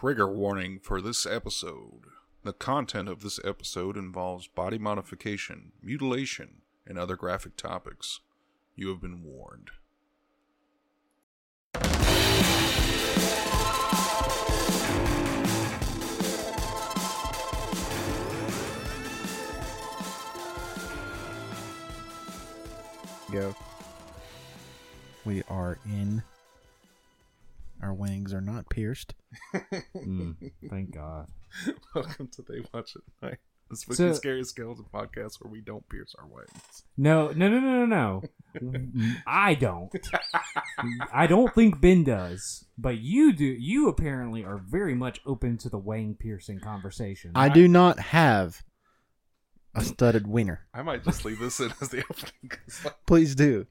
Trigger warning for this episode. The content of this episode involves body modification, mutilation, and other graphic topics. You have been warned. Go. We are in. Our wings are not pierced. Mm, thank God. Welcome to They Watch at Night, the spooky, So- scary skeleton podcast where we don't pierce our wings. No, no, no, no, no, no. I don't. I don't think Ben does, but you do. You apparently are very much open to the wang piercing conversation. I do not have a studded wiener. I might just leave this in as the opening. 'cause, like, Please do.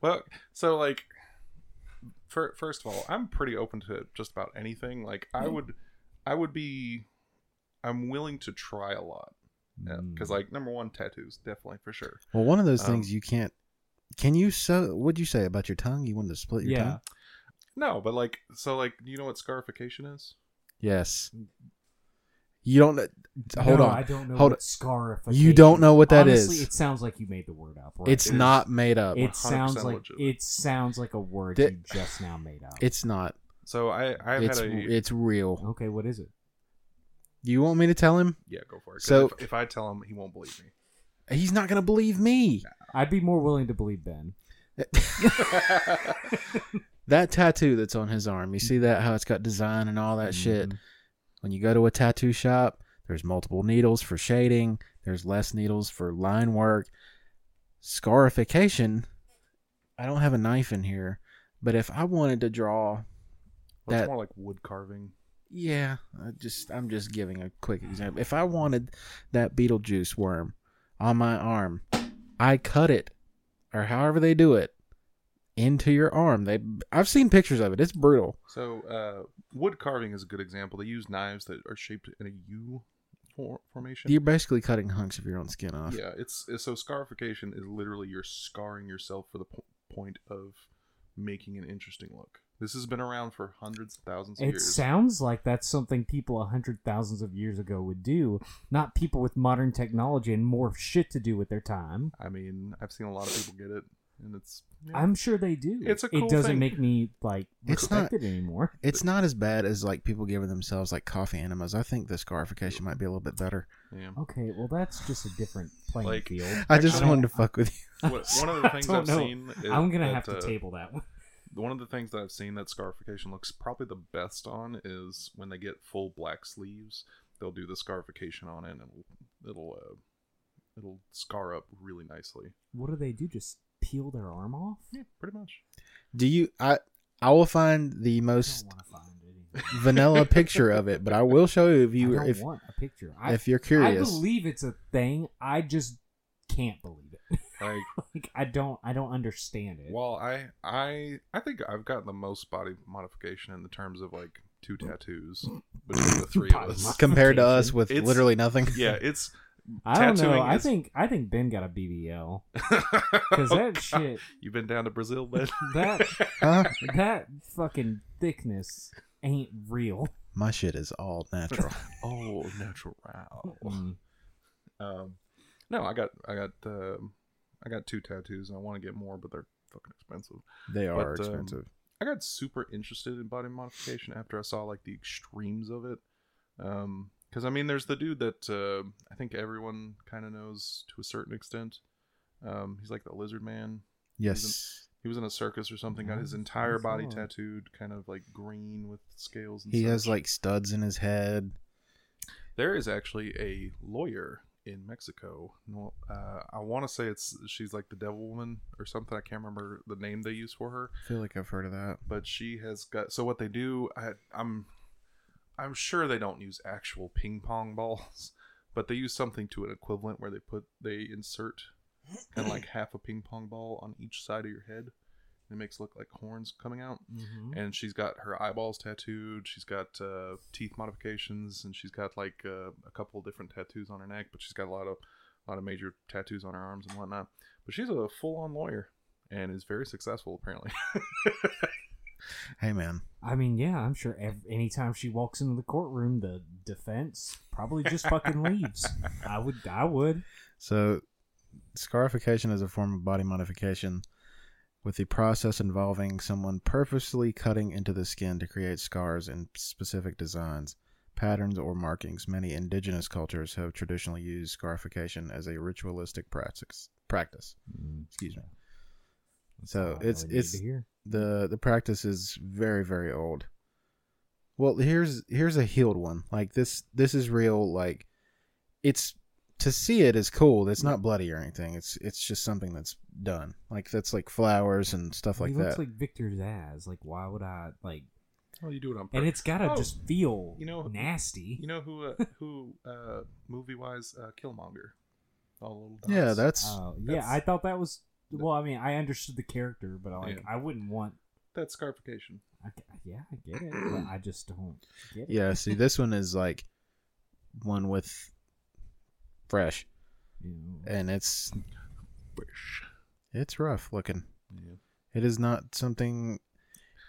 well, so like, fir- first of all, I'm pretty open to just about anything. Like, I mm. would, I would be, I'm willing to try a lot. Because, mm. like, number one, tattoos, definitely for sure. Well, one of those Um, things you can't. Can you so? What'd you say about your tongue? You wanted to split your yeah. tongue? No, but like, so like, you know what scarification is? Yes. Mm, You don't. Hold No, on. I don't know Hold what scarification. You don't know what that Honestly, is. It sounds like you made the word up. Right? It's It is- not made up. It sounds like legitimate. it sounds like a word Di- you just now made up. It's not. So I, I've It's had a, it's real. okay. What is it? You want me to tell him? yeah, go for it. So- if, if I tell him, he won't believe me. He's not gonna believe me. I'd be more willing to believe Ben. that tattoo that's on his arm. You see that how it's got design and all that mm-hmm. shit. When you go to a tattoo shop, there's multiple needles for shading. There's less needles for line work. Scarification. I don't have a knife in here, but if I wanted to draw, Well, That- it's more like wood carving. yeah, I just I'm just giving a quick example. If I wanted that Beetlejuice worm on my arm, I cut it, or however they do it, into your arm. They I've seen pictures of it. It's brutal. So uh, wood carving is a good example. They use knives that are shaped in a U for- formation. You're basically cutting hunks of your own skin off. Yeah, it's, it's so scarification is literally you're scarring yourself for the po- point of making an interesting look. This has been around for hundreds of thousands of It years. It sounds like that's something people a hundred thousands of years ago would do, not people with modern technology and more shit to do with their time. I mean, I've seen a lot of people get it, and it's yeah. I'm sure they do. It's a cool it doesn't thing. make me like It's not- it anymore. It's not as bad as like people giving themselves like coffee enemas. I think the scarification might be a little bit better. yeah. Okay, well that's just a different playing Like- field. I just Actually- wanted to fuck with you. What, one of the things I've know. seen. Is I'm gonna that, have to uh, table that one. one of the things that I've seen that scarification looks probably the best on is when they get full black sleeves. They'll do the scarification on it, and it'll it'll, uh, it'll scar up really nicely. What do they do? Just peel their arm off? Yeah, pretty much. Do you? I I will find the most find vanilla picture of it, but I will show you if I you don't if want a picture. I, if you're curious, I believe it's a thing. I just can't believe it. Like, like I don't. I don't understand it. well, I I I think I've gotten the most body modification in the terms of like two tattoos between the three of us. compared to us with It's- literally nothing. Yeah, it's I don't know. tattooing I is- think I think Ben got a BBL because that shit, You've been down to Brazil, Ben. that Huh? that fucking thickness ain't real. My shit is all natural. oh, natural. Wow. Mm. Um, no, I got I got um, I got two tattoos, and I want to get more, but they're fucking expensive. They are But, um, expensive. I got super interested in body modification after I saw like the extremes of it. Um, because I mean, there's the dude that uh, I think everyone kind of knows to a certain extent. Um, he's like the lizard man. yes, He was in a circus or something. Got his entire body tattooed, kind of like green with scales. And he has like studs in his head. There is actually a lawyer in Mexico. Uh, I want to say it's she's like the devil woman or something. I can't remember the name they use for her, I feel like I've heard of that. but she has got. So what they do, I, I'm, I'm sure they don't use actual ping pong balls, but they use something to an equivalent where they put they insert kind of like half a ping pong ball on each side of your head. It makes it look like horns coming out Mhm. and she's got her eyeballs tattooed. She's got uh, teeth modifications, and she's got like uh, a couple of different tattoos on her neck. But she's got a lot of a lot of major tattoos on her arms and whatnot. But she's a full on lawyer and is very successful apparently. Hey man, I mean, yeah, I'm sure ev- anytime she walks into the courtroom, the defense probably just fucking leaves. I would, I would. So, scarification is a form of body modification with the process involving someone purposely cutting into the skin to create scars in specific designs, patterns, or markings. Many indigenous cultures have traditionally used scarification as a ritualistic practice. Practice. Excuse me. That's So, it's- it's- the The practice is very very old. Well, here's here's a healed one. Like this this is real. Like it's to see it is cool. It's not bloody or anything. It's it's just something that's done. Like that's like flowers and stuff like that. looks like Victor's ass. Like, why would I like? Oh, you do it on purpose. And it's gotta Oh, just feel you know- nasty. You know who? Uh, who? Uh, movie wise, uh, Killmonger. All the little dots. yeah, that's Oh yeah, I thought that was. Well, I mean, I understood the character, but I like, Yeah. I wouldn't want. that's scarification. I, yeah, I get it, but I just don't get it. yeah. See, this one is like one with fresh, You know. and it's Wish. it's rough looking. Yeah. It is not something.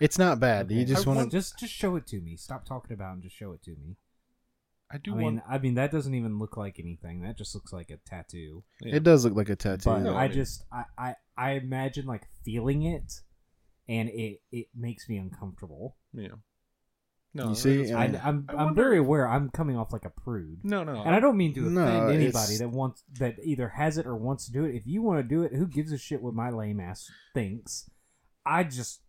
It's not bad. You Okay. just I want to. just just show it to me. Stop talking about it and just show it to me. I do I mean, want. I mean that doesn't even look like anything. That just looks like a tattoo. Yeah. It does look like a tattoo. But No, I I mean- just I, I I imagine like feeling it, and it it makes me uncomfortable. Yeah. No, You see, I, I, I'm, I I'm wonder very aware. I'm coming off like a prude. No, no. And I don't mean to offend No, anybody it's- that wants that either has it or wants to do it. If you want to do it, who gives a shit what my lame ass thinks? I just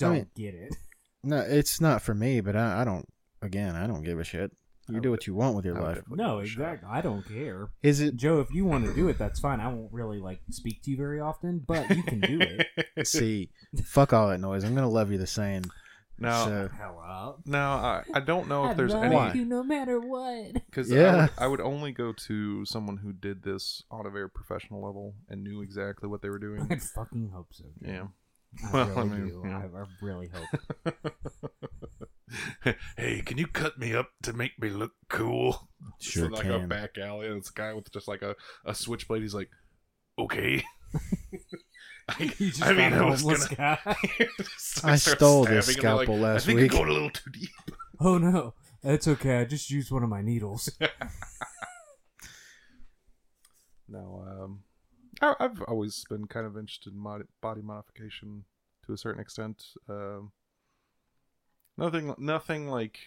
don't mean- get it. No, it's not for me. But I, I don't. Again, I don't give a shit. You do what you want with your life. No, give it a shot. exactly. I don't care. Is it? Joe, if you want to do it, that's fine. I won't really like speak to you very often, but you can do it. See, fuck all that noise. I'm gonna love you the same. Now, So- Hell up. no, I, I don't know if I there's love any you no matter what. because Yeah. I, would, I would only go to someone who did this on a very professional level and knew exactly what they were doing. I fucking hope so. Joe. yeah. I Well, really I mean, do. yeah. I, I really hope. hey, can you cut me up to make me look cool? Sure It's like can. a back alley, and it's a guy with just like a, a switchblade. He's like, okay. I, You just I mean, found a I was gonna. guy. I stole this stabbing him, they're scalpel last week. I think week." you're going a little too deep. oh no, that's okay. I just used one of my needles. No, um, I, I've always been kind of interested in mod- body modification to a certain extent. Um, nothing, nothing like.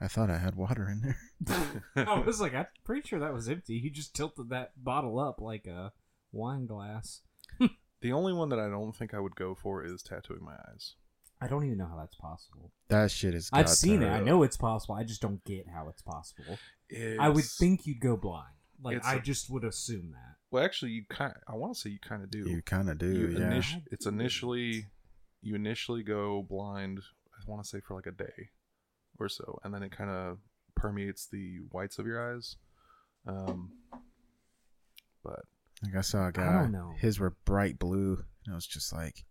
I thought I had water in there. I was like, I'm pretty sure that was empty. He just tilted that bottle up like a wine glass. the only one that I don't think I would go for is tattooing my eyes. I don't even know how that's possible. That shit is. I've seen it. hurt. I know it's possible. I just don't get how it's possible. I would think you'd go blind. Like it's I a- just would assume that. Well, actually, you kind. I want to say you kind of do. You kind of do. You yeah. initi- it's initially, you initially go blind. I want to say for like a day, or so, and then it kind of permeates the whites of your eyes. Um, but like I saw a don't guy. know. His were bright blue. And I was just like,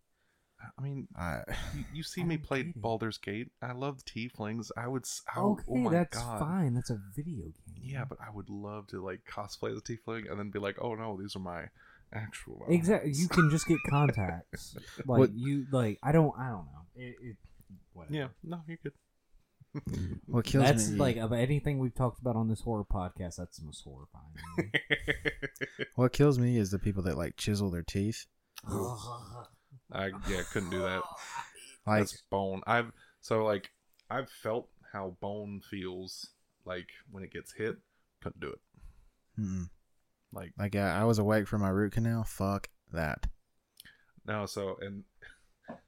I mean, I. you, you see I me play get it. Baldur's Gate. I love tieflings. I would. s- I would- okay, oh my that's god. fine. That's a video game. Yeah, but I would love to like cosplay as a tiefling and then be like, oh no, these are my actual. exactly. You can just get contacts. Like What- you like. I don't. I don't know. It. it whatever. Yeah, no, you're good. What kills That's me? like of anything we've talked about on this horror podcast. That's the most horrifying. What kills me is the people that like chisel their teeth. I yeah, couldn't do that. Like, That's bone. I've so like I've felt how bone feels like when it gets hit. Couldn't do it. mm-mm. Like like I, I was awake from my root canal. Fuck that. no, so and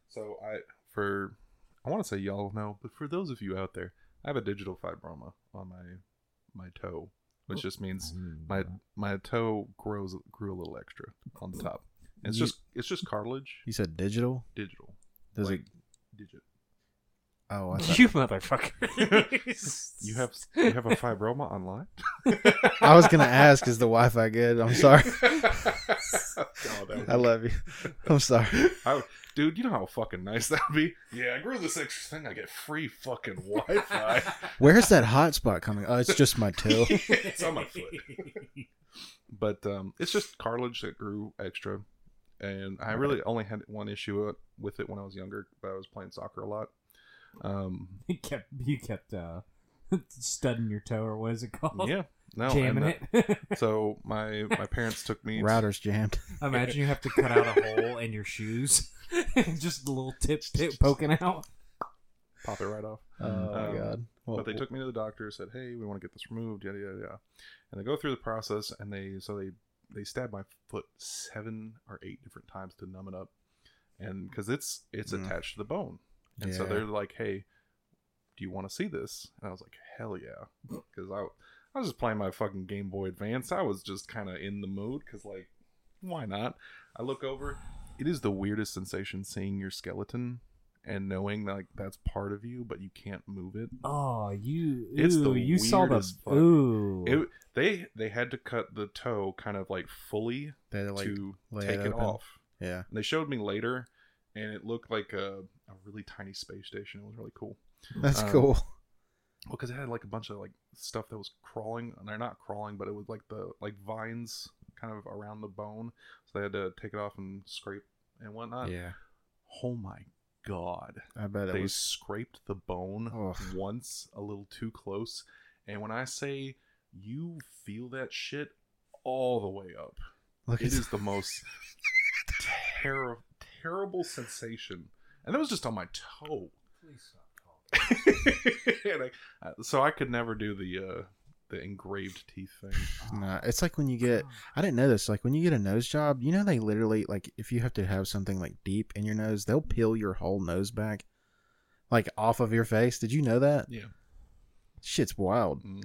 so I for I want to say y'all know, but for those of you out there, I have a digital fibroma on my my toe, which oh. just means my my toe grows grew a little extra on the top. It's You- just it's just cartilage, You said digital. digital. Does like, it? digit? Oh, I thought, you motherfucker. You have you have a fibroma online? I was gonna ask, is the Wi-Fi good? I'm sorry. Oh, I love you. I'm sorry. I dude, you know how fucking nice that would be? Yeah, I grew this extra thing. I get free fucking Wi Fi. Where's that hot spot coming? Oh, it's just my toe. it's on my foot. But um, it's just cartilage that grew extra. and I really only had one issue with it when I was younger, but I was playing soccer a lot. Um, You kept you kept uh, studding your toe, or what is it called? yeah, no, jamming and, it. uh, So my my parents took me. Router's jammed. Imagine you have to cut out a hole in your shoes, just a little tip tip poking out. pop it right off. Oh my Um, god. Well, but they took me to the doctor, said, "Hey, we want to get this removed." Yada yada yada. And they go through the process, and they so they they stab my foot seven or eight different times to numb it up, and because it's it's Mm. attached to the bone, and so they're like, "Hey, do you want to see this?" And I was like, "Hell yeah," because I I was just playing my fucking Game Boy Advance. I was just kind of in the mood because like, why not? I look over. It is the weirdest sensation seeing your skeleton and knowing that like that's part of you, but you can't move it. Oh, you! It's ooh, the you saw the fuck. ooh. It, they they had to cut the toe kind of like fully they like to take it it off. yeah. And they showed me later, and it looked like a, a really tiny space station. It was really cool. That's Um, cool. Well, because it had like a bunch of like stuff that was crawling, and they're not crawling, but it was like the like vines kind of around the bone. So they had to take it off and scrape and whatnot. yeah. Oh my god! I bet it they was. scraped the bone Ugh. once a little too close and when i say you feel that shit all the way up Look it is the most ter- terrible sensation and it was just on my toe and I, I- so i could never do the uh the engraved teeth thing Nah, it's like when you get. I didn't know this. Like when you get a nose job, you know they literally like if you have to have something like deep in your nose, they'll peel your whole nose back, like off of your face. Did you know that? yeah Shit's wild. Mm.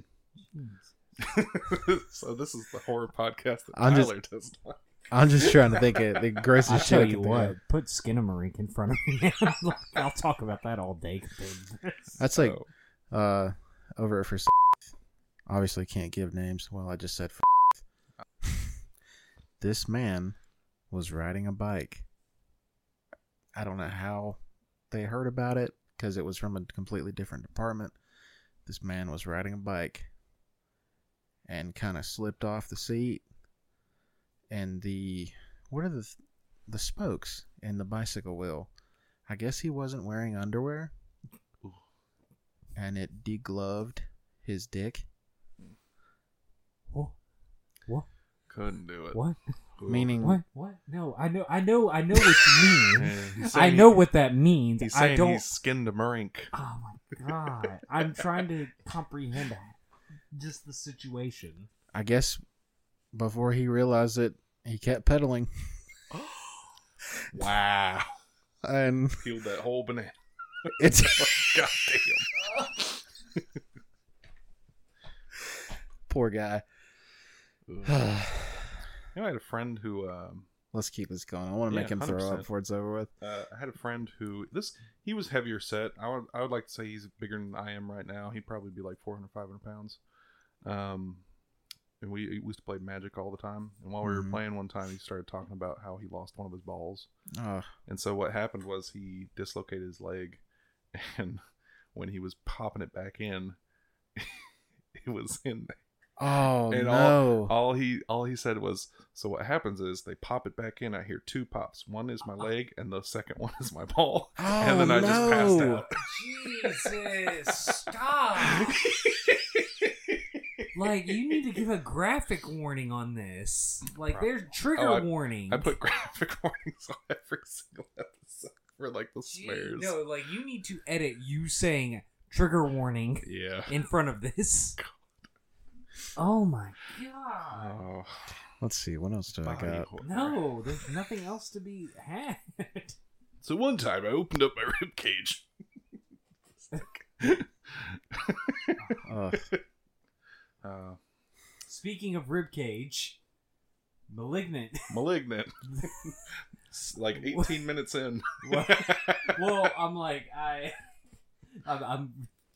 so this is the horror podcast that I'm just- tyler does not I'm just trying to think of the I'll grossest shit. tell I you can think what, of. put Skinamarink in front of me. man. I'll talk about that all day. compared to. That's like uh over at for obviously can't give names. Well, I just said this man was riding a bike. I don't know how they heard about it because it was from a completely different department. This man was riding a bike and kind of slipped off the seat and the what are the the spokes in the bicycle wheel? I guess he wasn't wearing underwear and it degloved his dick. What? What? couldn't do it What? Meaning, What? What? No, I know. I know. I know what you mean. I saying- know what that means. He's I saying don't. he's skinned a marink. Oh my god! I'm trying to comprehend just the situation. I guess before he realized it, he kept pedaling, Wow. and Peeled that whole banana. it's God damn. poor guy. You know, I had a friend who um, Let's keep this going. I want to Yeah, make him throw 100%. up before it's over with. uh, I had a friend who this he was heavier set. I would I would like to say he's bigger than I am right now. He'd probably be like 400, 500 pounds. Um, and we, we used to play Magic all the time. And while we were Mhm. playing one time, he started talking about how he lost one of his balls. Oh, And so what happened was he dislocated his leg, and when he was popping it back in, it was in there. oh And no! all he all he said was so what happens is they pop it back in i hear two pops one is my leg and the second one is my ball oh and then i just passed out Jesus, stop! Like you need to give a graphic warning on this. Like there's trigger Oh, I- warning. i put graphic warnings on every single episode for like the Gee, swears No, like you need to edit you saying trigger warning yeah in front of this. Oh my god. oh, Let's see. What else do I got? horror. No, there's nothing else to be had. so one time i opened up my rib cage Ugh. Uh, Speaking of ribcage, malignant. malignant It's like 18 minutes in well, I'm like I, I'm, I'm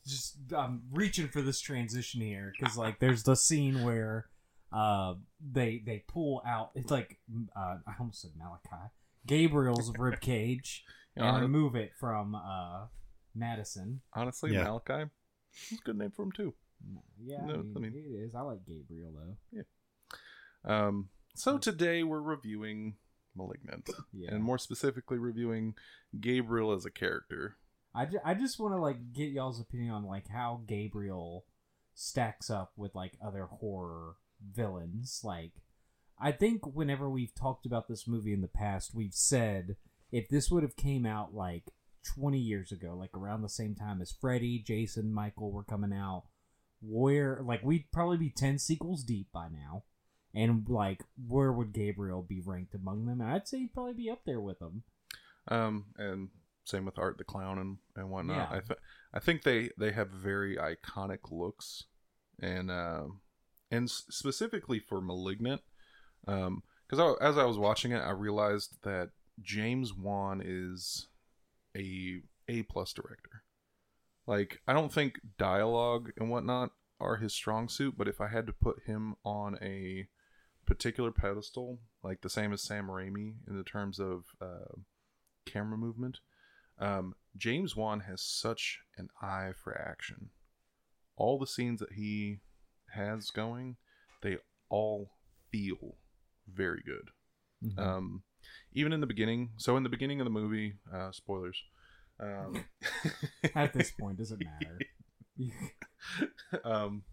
just I'm reaching for this transition here because like there's the scene where uh they they pull out it's like uh I almost said Malachi Gabriel's rib cage and know, remove it from uh Madison. honestly Yeah. malachi it's a good name for him too Yeah, No, I, mean, I mean- it is. I like Gabriel though. Yeah. Um, so today we're reviewing Malignant, Yeah. and more specifically reviewing Gabriel as a character. I, ju- I just want to like get y'all's opinion on like how Gabriel stacks up with like other horror villains. Like, I think whenever we've talked about this movie in the past, we've said if this would have came out like 20 years ago, like around the same time as Freddy, Jason, Michael were coming out, where like we'd probably be 10 sequels deep by now. And like, where would Gabriel be ranked among them? I'd say he'd probably be up there with them. Um, and same with Art the Clown and, and whatnot. Yeah. I th- I think they they have very iconic looks, and um, and s- specifically for Malignant, um, because I, as I was watching it, I realized that James Wan is a A plus director. Like I don't think dialogue and whatnot are his strong suit, but if I had to put him on a particular pedestal, like the same as Sam Raimi in the terms of uh, camera movement, um, James Wan has such an eye for action. All the scenes that he has going, they all feel very good. Mhm. Um, even in the beginning, so in the beginning of the movie, uh, spoilers. Um, At this point, does it matter? um,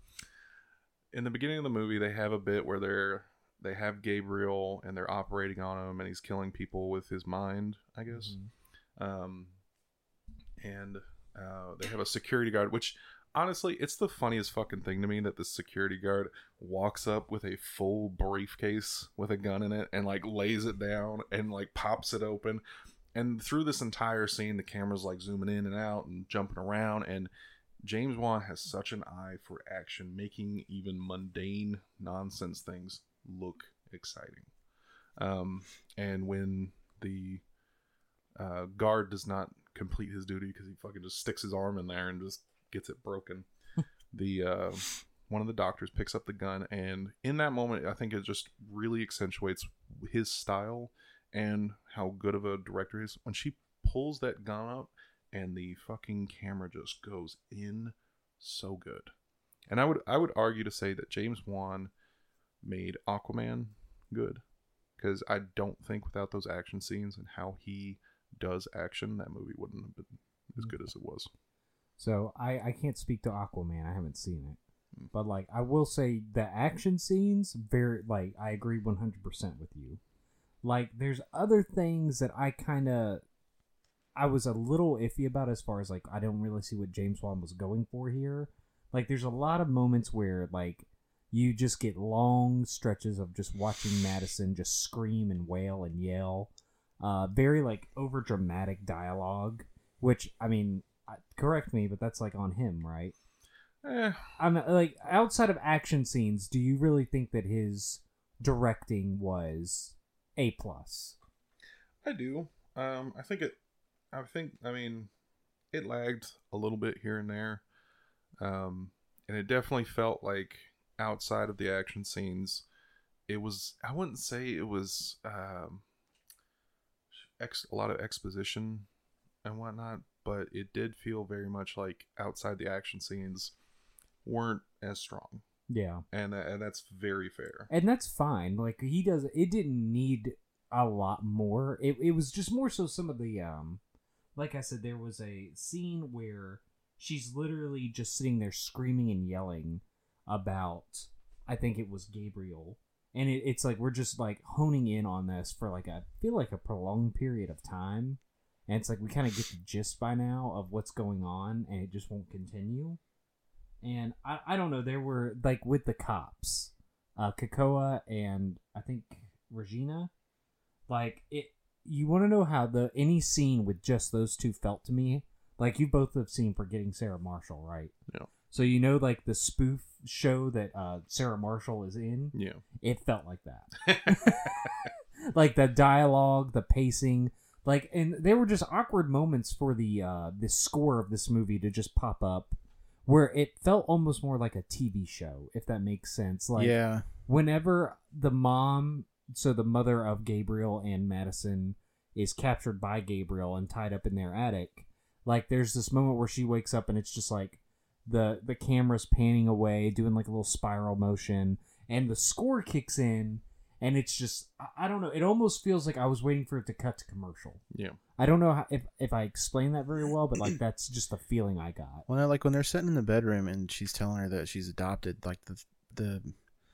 in the beginning of the movie, they have a bit where they're they have Gabriel and they're operating on him, and he's killing people with his mind, I guess. Mhm. Um, and uh, they have a security guard, which honestly, it's the funniest fucking thing to me that the security guard walks up with a full briefcase with a gun in it and like lays it down and like pops it open. And through this entire scene, the camera's like zooming in and out and jumping around. And James Wan has such an eye for action, making even mundane nonsense things look exciting. Um, and when the uh, guard does not complete his duty because he fucking just sticks his arm in there and just gets it broken. the uh, one of the doctors picks up the gun, and in that moment, I think it just really accentuates his style and how good of a director he is. When she pulls that gun up, and the fucking camera just goes in so good. And I would I would argue to say that James Wan made Aquaman good because I don't think without those action scenes and how he does action, that movie wouldn't have been as good as it was. So I I can't speak to Aquaman. I haven't seen it, Hmm. but like I will say the action scenes very like I agree one hundred percent with you. Like there's other things that I kind of I was a little iffy about as far as like I don't really see what James Wan was going for here. Like there's a lot of moments where like you just get long stretches of just watching Madison just scream and wail and yell. Uh, very like over dramatic dialogue, which I mean, correct me, but that's like on him, right? Eh, I'm like outside of action scenes, do you really think that his directing was a plus? I do. Um, I think it. I think. I mean, it lagged a little bit here and there, um, and it definitely felt like outside of the action scenes, it was. I wouldn't say it was um, ex, a lot of exposition and whatnot, but it did feel very much like outside the action scenes weren't as strong, Yeah, and and that's very fair. and that's fine. Like he does, it didn't need a lot more. It it was just more so some of the um, like I said, there was a scene where she's literally just sitting there screaming and yelling about. I think it was Gabriel. And it, it's like we're just like honing in on this for like I feel like a prolonged period of time, and it's like we kind of get the gist by now of what's going on, and it just won't continue. And I, I don't know. There were like with the cops, uh, Kekoa and I think Regina. Like it, you want to know how the any scene with just those two felt to me. Like you both have seen Forgetting Sarah Marshall, right? Yeah. So you know, like the spoof show that uh, Sarah Marshall is in. Yeah. It felt like that. like the dialogue, the pacing, like, and there were just awkward moments for the uh, the score of this movie to just pop up, where it felt almost more like a TV show, if that makes sense. Like, yeah, whenever the mom, so the mother of Gabriel and Madison, is captured by Gabriel and tied up in their attic, like there's this moment where she wakes up and it's just like the the camera's panning away, doing like a little spiral motion, and the score kicks in, and it's just I- I don't know. It almost feels like I was waiting for it to cut to commercial. Yeah. I don't know how, if if I explained that very well, but like that's just the feeling I got. Well, like when they're sitting in the bedroom and she's telling her that she's adopted, like the the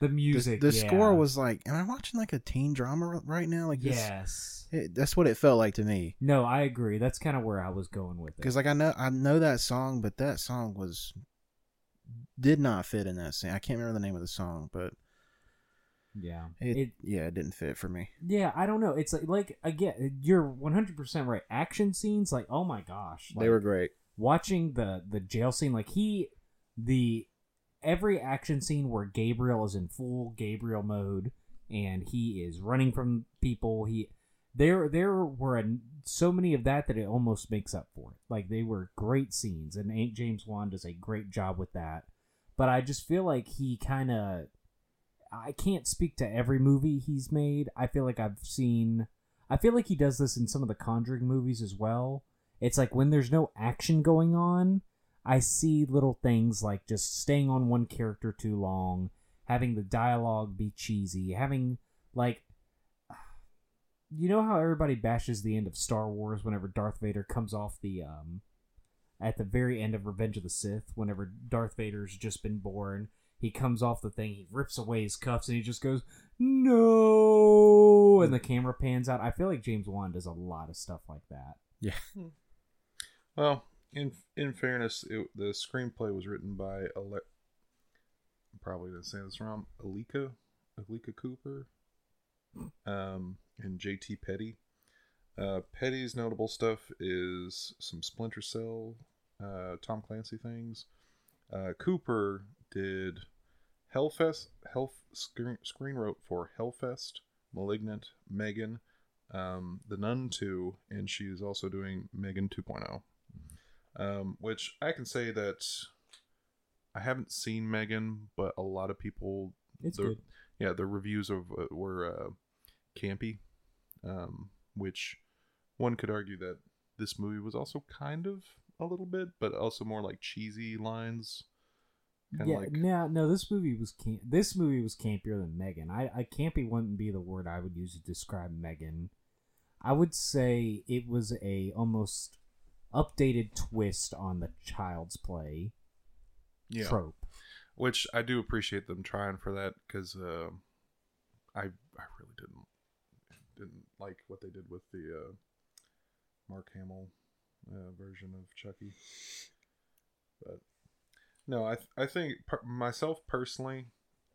The the, music, the yeah. score was like, am I watching like a teen drama right now? Like this, yes. it, that's what it felt like to me. No, I agree. That's kind of where I was going with it. Because like I know I know that song, but that song was did not fit in that scene. I can't remember the name of the song, but yeah, it, it yeah it didn't fit for me. Yeah, I don't know. It's like, like again, you're 100% right. Action scenes, like, oh my gosh. they were great. watching the the jail scene like he the every action scene where Gabriel is in full Gabriel mode and he is running from people he there there were a, so many of that that it almost makes up for it like they were great scenes and Aunt James Wan does a great job with that but I just feel like he kind of I can't speak to every movie he's made. I feel like I've seen I feel like he does this in some of the Conjuring movies as well. It's like when there's no action going on, I see little things like just staying on one character too long, having the dialogue be cheesy, having like you know how everybody bashes the end of Star Wars whenever Darth Vader comes off the um at the very end of Revenge of the Sith, whenever Darth Vader's just been born, he comes off the thing, he rips away his cuffs and he just goes, No and the camera pans out. I feel like James Wan does a lot of stuff like that. Yeah. Well, in in fairness, it, the screenplay was written by Ale- probably gonna say this wrong. Alika, Alika Cooper, um, and J.T. Petty. Uh, Petty's notable stuff is some Splinter Cell, uh, Tom Clancy things. Uh, Cooper did Hellfest, Hell screen, screen wrote for Hellfest, Malignant, Megan, um, The Nun 2, and she's also doing Megan 2.0 um, which I can say that I haven't seen Megan, but a lot of people, It's the, good. yeah, the reviews of uh, were uh, campy, um, which one could argue that this movie was also kind of a little bit, but also more like cheesy lines. Yeah, like no, no. This movie was camp- this movie was campier than Megan. I, I campy wouldn't be the word I would use to describe Megan. I would say it was a almost updated twist on the child's play yeah, trope. which I do appreciate them trying for that because uh, I I really didn't didn't like what they did with the uh, Mark Hamill uh, version of Chucky. But no, I th- I think per- myself personally,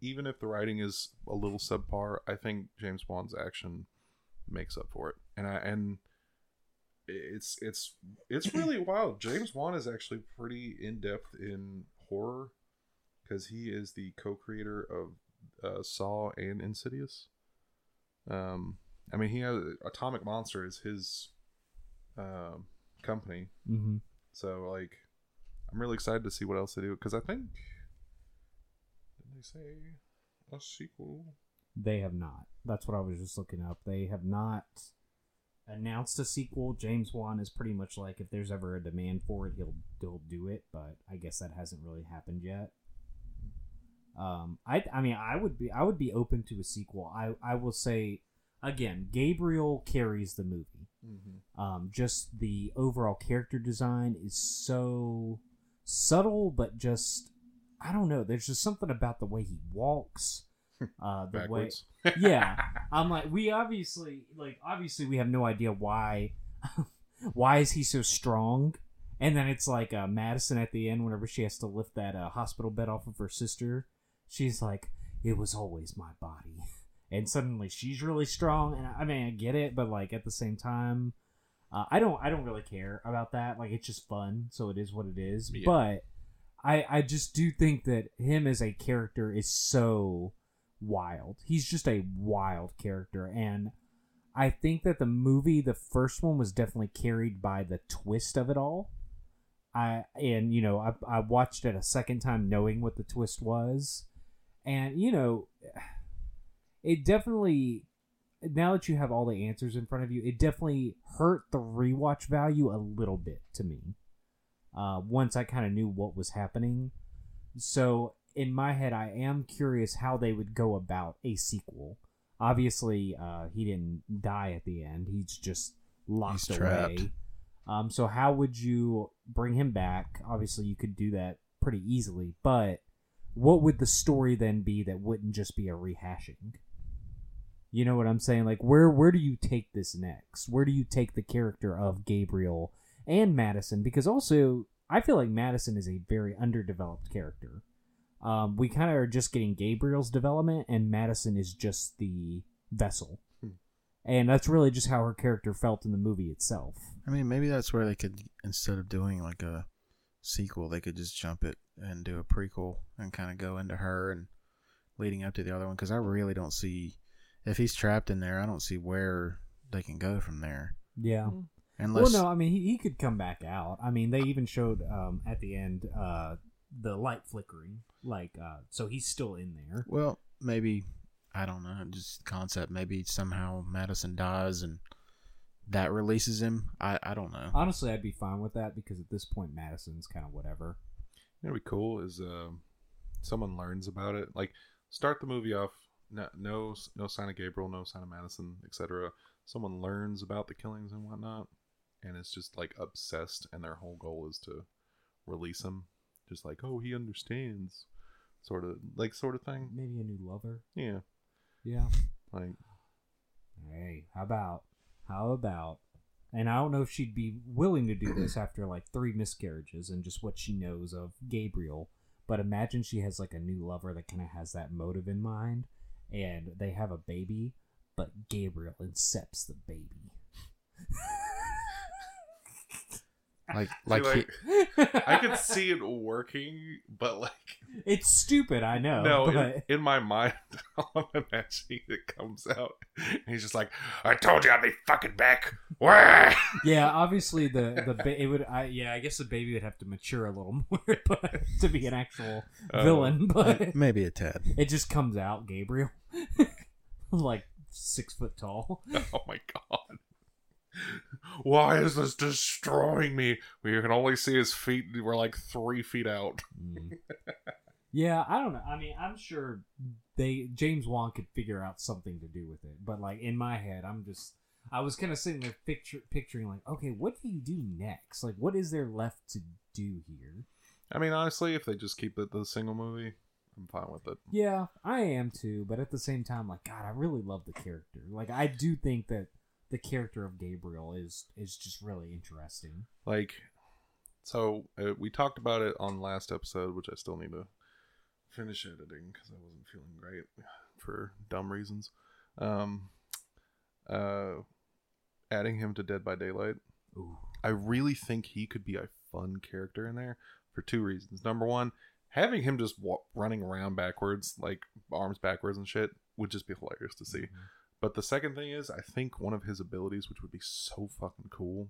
even if the writing is a little subpar, I think James Wan's action makes up for it, and I and it's it's it's really wild. James Wan is actually pretty in depth in horror because he is the co-creator of uh, Saw and Insidious. Um, I mean, he has Atomic Monster is his uh, company, Mm-hmm. so like, I'm really excited to see what else they do because I think did they say a sequel? They have not. That's what I was just looking up. They have not announced a sequel. James Wan is pretty much like if there's ever a demand for it, he'll he'll do it. But I guess that hasn't really happened yet. Um, I I mean I would be I would be open to a sequel. I I will say again, Gabriel carries the movie. Mm-hmm. Um, just the overall character design is so subtle, but just I don't know. There's just something about the way he walks. Uh, the way yeah i'm like we obviously like obviously we have no idea why why is he so strong and then it's like uh, madison at the end whenever she has to lift that uh, hospital bed off of her sister she's like it was always my body and suddenly she's really strong and i mean i get it but like at the same time uh, i don't i don't really care about that like it's just fun so it is what it is Yeah. but i i just do think that him as a character is so wild. He's just a wild character and I think that the movie the first one was definitely carried by the twist of it all. I and you know, I I watched it a second time knowing what the twist was. And you know, it definitely now that you have all the answers in front of you, it definitely hurt the rewatch value a little bit to me. Uh, once I kind of knew what was happening. So in my head, I am curious how they would go about a sequel. obviously uh, he didn't die at the end. He's just locked He's away. Um, so how would you bring him back? Obviously, you could do that pretty easily, but what would the story then be that wouldn't just be a rehashing? You know what I'm saying? Like where where do you take this next? Where do you take the character of Gabriel and Madison? Because also I feel like Madison is a very underdeveloped character. Um, we kind of are just getting Gabriel's development, and Madison is just the vessel. Hmm. And that's really just how her character felt in the movie itself. I mean, maybe that's where they could instead of doing like a sequel, they could just jump it and do a prequel and kind of go into her and leading up to the other one. Because I really don't see if he's trapped in there. I don't see where they can go from there. Yeah. Unless well, no, I mean he, he could come back out. I mean they even showed um, at the end uh, the light flickering, like uh, so he's still in there. Well, maybe I don't know. Just concept. Maybe somehow Madison dies and that releases him. I I don't know. Honestly, I'd be fine with that because at this point Madison's kind of whatever. You know, what'd be cool is um, someone learns about it. Like, start the movie off. No, no, no sign of Gabriel, no sign of Madison, etc. Someone learns about the killings and whatnot, and it's just like obsessed, and their whole goal is to release him. Just like, oh, he understands, sort of like sort of thing. Maybe a new lover. Yeah, Yeah. like Hey, how about how about? And I don't know if she'd be willing to do this after like three miscarriages and just what she knows of Gabriel. But imagine she has like a new lover that kind of has that motive in mind, and they have a baby, but Gabriel incepts the baby. Like See, like, like, he, I could see it working, but like it's stupid, I know. no, but in, in my mind, I'm imagining it comes out, and he's just like, "I told you I'd be fucking back." Yeah, obviously the the ba- it would. I, yeah, I guess the baby would have to mature a little more, but to be an actual Uh, villain. But maybe a tad. It just comes out, Gabriel. like six foot tall. Oh my god. Why is this destroying me? We can only see his feet. We're like three feet out. Mm. yeah, I don't know. I mean, I'm sure they James Wan could figure out something to do with it, but like in my head, I'm just I was kind of sitting there picture, picturing like, okay, what do you do next? Like, what is there left to do here? I mean, honestly, if they just keep it the single movie, I'm fine with it. Yeah, I am too, but at the same time, like, God, I really love the character. Like, I do think that the character of Gabriel is is just really interesting. Like, so uh, we talked about it on last episode, which I still need to finish editing because I wasn't feeling great for dumb reasons. Um, uh, adding him to Dead by Daylight. Ooh. I really think he could be a fun character in there for two reasons. Number one, having him just wa- running around backwards, like arms backwards and shit, would just be hilarious to see. Mm-hmm. But the second thing is, I think one of his abilities, which would be so fucking cool,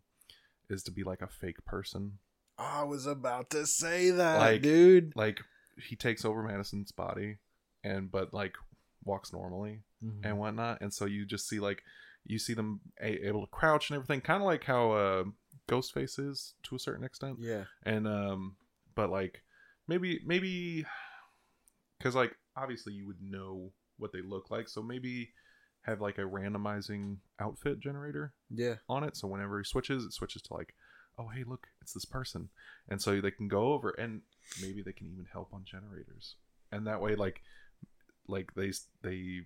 is to be like a fake person. I was about to say that, Like- dude. Like he takes over Madison's body, and but like walks normally Mhm. and whatnot, and so you just see like you see them a- able to crouch and everything, kind of like how uh, Ghostface is to a certain extent. Yeah. and um but like maybe maybe because like obviously you would know what they look like so maybe have like a randomizing outfit generator Yeah. on it so whenever he switches it switches to like oh hey look it's this person and so they can go over and maybe they can even help on generators and that way like like they they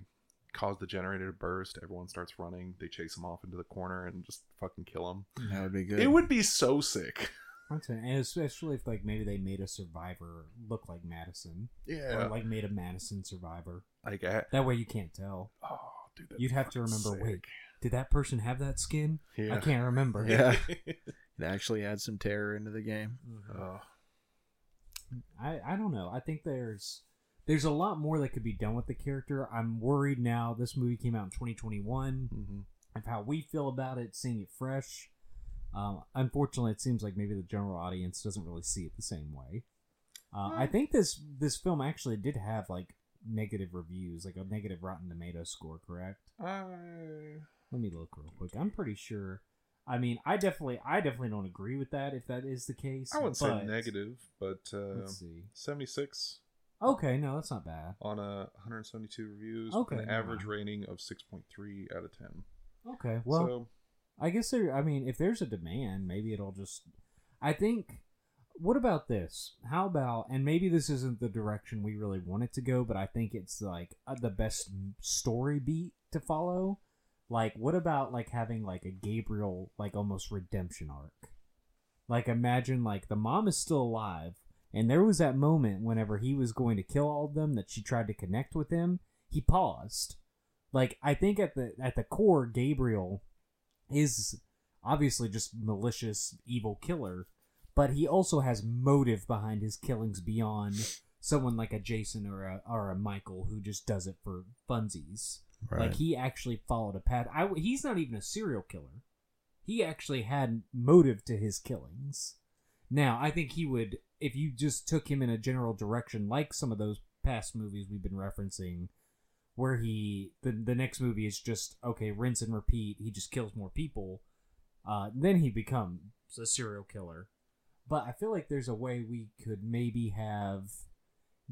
cause the generator to burst everyone starts running they chase him off into the corner and just fucking kill him. That would be good. it would be so sick and especially if like maybe they made a survivor look like Madison, yeah or like made a Madison survivor. like I, That way you can't tell. Oh, dude, You'd have to fucking remember. Wait, did that person have that skin? Yeah. I can't remember. Yeah. it actually adds some terror into the game. Mhm. Oh, I I don't know. I think there's there's a lot more that could be done with the character. I'm worried now. This movie came out in 2021. mhm. Of how we feel about it, seeing it fresh. Um, unfortunately, it seems like maybe the general audience doesn't really see it the same way. Uh, I think this this film actually did have like negative reviews, like a negative Rotten Tomato score. Correct? I Let me look real quick. I'm pretty sure. I mean, I definitely, I definitely don't agree with that if that is the case. I wouldn't but- say negative, but uh, Let's see. seventy six Okay, no, that's not bad. on a 172 reviews. Okay, an average rating of 6.3 out of 10. Okay, well, so I guess there. I mean, if there's a demand, maybe it'll just. I think. What about this? How about and maybe this isn't the direction we really want it to go, but I think it's like uh, the best story beat to follow. Like, what about like having like a Gabriel like almost redemption arc? Like, imagine like the mom is still alive, and there was that moment whenever he was going to kill all of them that she tried to connect with him. He paused. Like, I think at the at the core, Gabriel is obviously just malicious, evil killer, but he also has motive behind his killings beyond someone like a Jason or a or a Michael who just does it for funsies. Like he actually followed a path. I, he's not even a serial killer. He actually had motive to his killings. Now, I think he would, if you just took him in a general direction, like some of those past movies we've been referencing, where he the the next movie is just okay, rinse and repeat. He just kills more people. Uh, then he becomes a serial killer. But I feel like there's a way we could maybe have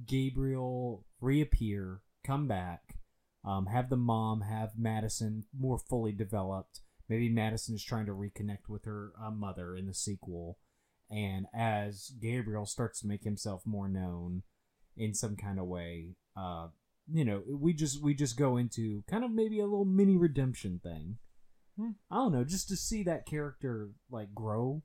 Gabriel reappear, come back, um, have the mom, have Madison more fully developed. Maybe Madison is trying to reconnect with her uh, mother in the sequel, and as Gabriel starts to make himself more known in some kind of way, uh, you know, we just we just go into kind of maybe a little mini redemption thing. Hmm. I don't know, just to see that character like grow.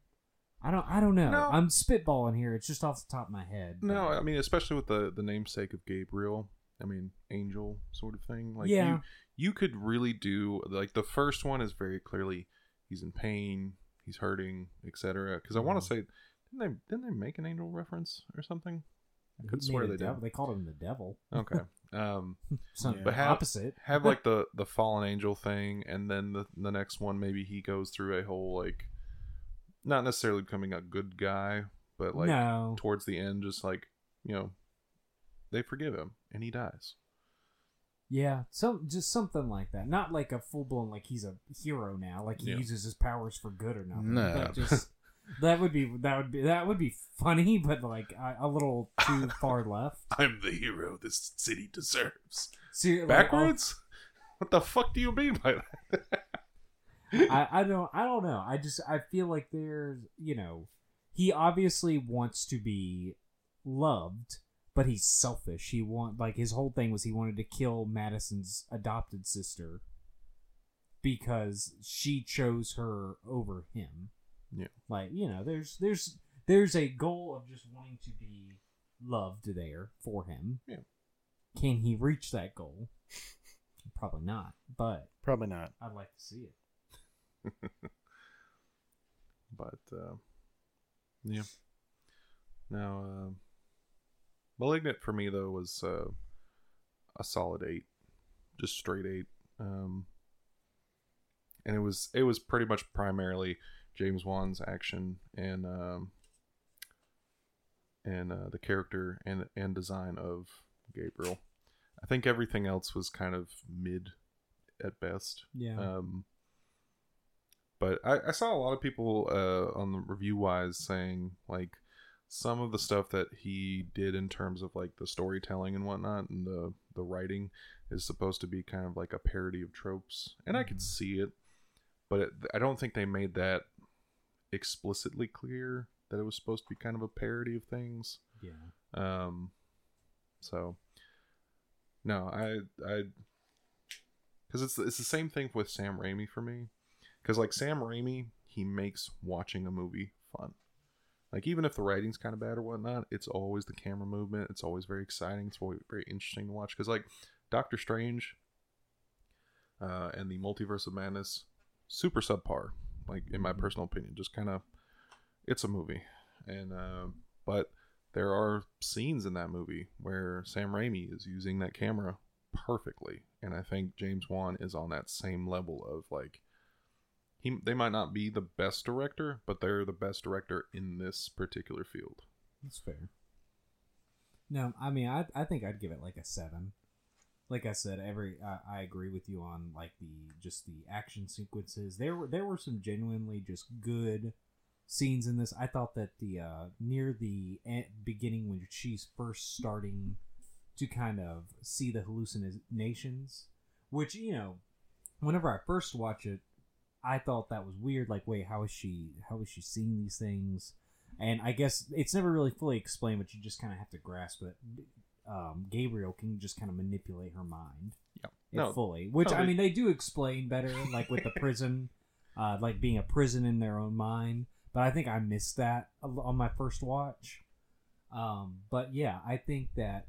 I don't I don't know. No. I'm spitballing here. It's just off the top of my head. no, but- I mean especially with the the namesake of Gabriel. I mean angel sort of thing. Like Yeah. you you could really do like the first one is very clearly he's in pain, he's hurting, etc. Because I want to say didn't they didn't they make an angel reference or something? I could He swear they devil. did. They called him the devil. Okay. Um, Some Yeah. But have- opposite. have like the the fallen angel thing and then the the next one maybe he goes through a whole like not necessarily becoming a good guy but like no. towards the end just like you know they forgive him and he dies Yeah, some just something like that. Not like a full blown like he's a hero now, like he Yeah. uses his powers for good or nothing. No. But just that would be that would be that would be funny, but like a, a little too far left. i'm the hero this city deserves See, like, oh, backwards what the fuck do you mean by that I, I don't I don't know. I just I feel like there's you know he obviously wants to be loved, but he's selfish. He want like his whole thing was he wanted to kill Madison's adopted sister because she chose her over him. Yeah. Like, you know, there's there's there's a goal of just wanting to be loved there for him. Yeah. Can he reach that goal? Probably not, but Probably not. I'd like to see it. but uh yeah. Now uh, malignant for me though was uh a solid eight just straight eight um and it was it was pretty much primarily james wan's action and um and uh, the character and and design of gabriel. I think everything else was kind of mid at best. Yeah. um, but I, I saw a lot of people uh, on the review wise saying like some of the stuff that he did in terms of like the storytelling and whatnot and the the writing is supposed to be kind of like a parody of tropes, and I could Mhm. see it, but it, I don't think they made that explicitly clear that it was supposed to be kind of a parody of things. yeah. Um, so no, I I because it's it's the same thing with Sam Raimi for me. Because like Sam Raimi, he makes watching a movie fun. Like even if the writing's kind of bad or whatnot, it's always the camera movement. It's always very exciting. It's always very interesting to watch. Because like Doctor Strange, uh, and the Multiverse of Madness, super subpar. Like in my Mhm. personal opinion, just kind of, it's a movie, and uh, but there are scenes in that movie where Sam Raimi is using that camera perfectly, and I think James Wan is on that same level of like he they might not be the best director, but they're the best director in this particular field. That's fair. No, I mean, I I think I'd give it like a seven. Like I said, every I, I agree with you on like the just the action sequences. There were there were some genuinely just good scenes in this. I thought that the uh near the beginning when she's first starting to kind of see the hallucinations, which you know, whenever I first watch it, I thought that was weird. Like, wait, how is she? How is she seeing these things? And I guess it's never really fully explained, but you just kind of have to grasp that um, Gabriel can just kind of manipulate her mind Yeah. No. fully. Which No, I mean, they do explain better, like with the prison, uh, like being a prison in their own mind. But I think I missed that on my first watch. Um, but yeah, I think that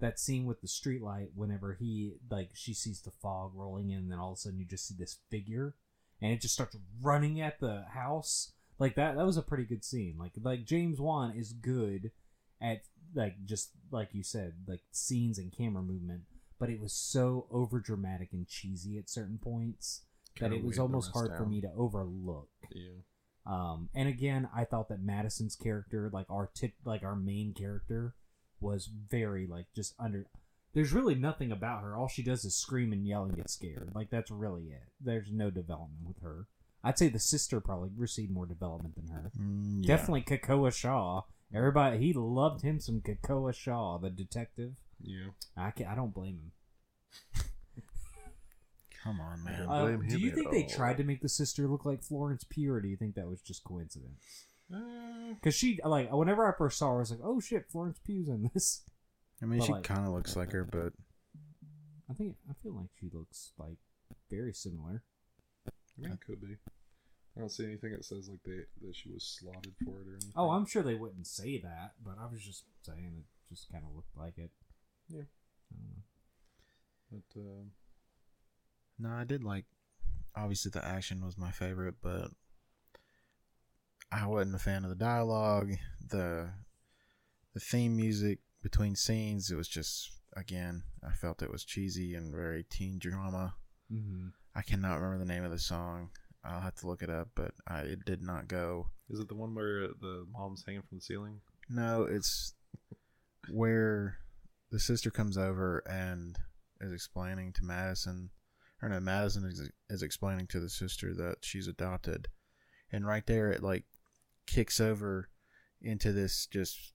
that scene with the streetlight, whenever he like she sees the fog rolling in, and then all of a sudden you just see this figure, and it just starts running at the house. Like that, that was a pretty good scene. Like like James Wan is good at like just like you said, like scenes and camera movement, but it was so over dramatic and cheesy at certain points that it was almost hard for me to overlook. Yeah. Um, and again, I thought that Madison's character, like our tit, like our main character, was very like just under. There's really nothing about her. All she does is scream and yell and get scared. Like that's really it. There's no development with her. I'd say the sister probably received more development than her. Mm, yeah. Definitely Kekoa Shaw. Everybody, he loved him some Kekoa Shaw, the detective. Yeah. I can, I don't blame him. Come on, man. Uh, do you think they all. tried to make the sister look like Florence Pugh, or do you think that was just coincidence? Uh, Because she, like, whenever I first saw her, I was like, oh shit, Florence Pugh's in this. I mean, but she like- kind of looks like her, but I think, I feel like she looks, like, very similar. I mean, it could be. I don't see anything that says like they that she was slotted for it or anything. Oh, I'm sure they wouldn't say that, but I was just saying it just kind of looked like it. Yeah. I don't know. But uh, no, I did like. Obviously, the action was my favorite, but I wasn't a fan of the dialogue, the the theme music between scenes. It was just again, I felt it was cheesy and very teen drama. Mm-hmm. I cannot remember the name of the song. I'll have to look it up, but I, it did not go. is it the one where the mom's hanging from the ceiling? No, it's where the sister comes over and is explaining to Madison, or no, Madison is, is explaining to the sister that she's adopted, and right there it like kicks over into this just.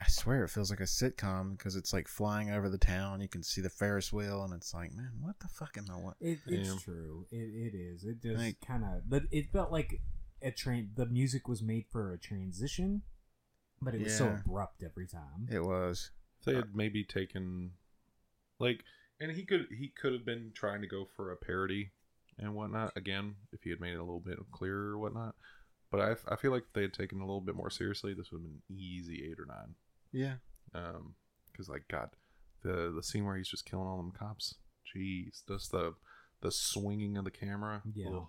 I swear it feels like a sitcom because it's like flying over the town. You can see the Ferris wheel, and it's like, man, what the fuck am I? What? It, it's Yeah. true. It, it is. It just Like- kind of, but it felt like a train. The music was made for a transition, but it was so abrupt every time. It was. They uh, had maybe taken, like, and he could he could have been trying to go for a parody and whatnot again if he had made it a little bit clearer or whatnot. But I, I feel like if they had taken it a little bit more seriously, this would have been easy eight or nine. Yeah. Um, because like God, the the scene where he's just killing all them cops. Jeez, just the the swinging of the camera. Yeah. Ugh.